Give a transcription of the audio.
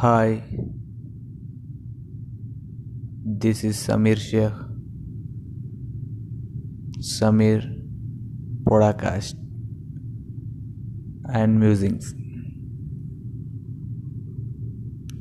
Hi, this is Samir Sheikh. Samir Podcast and Musings.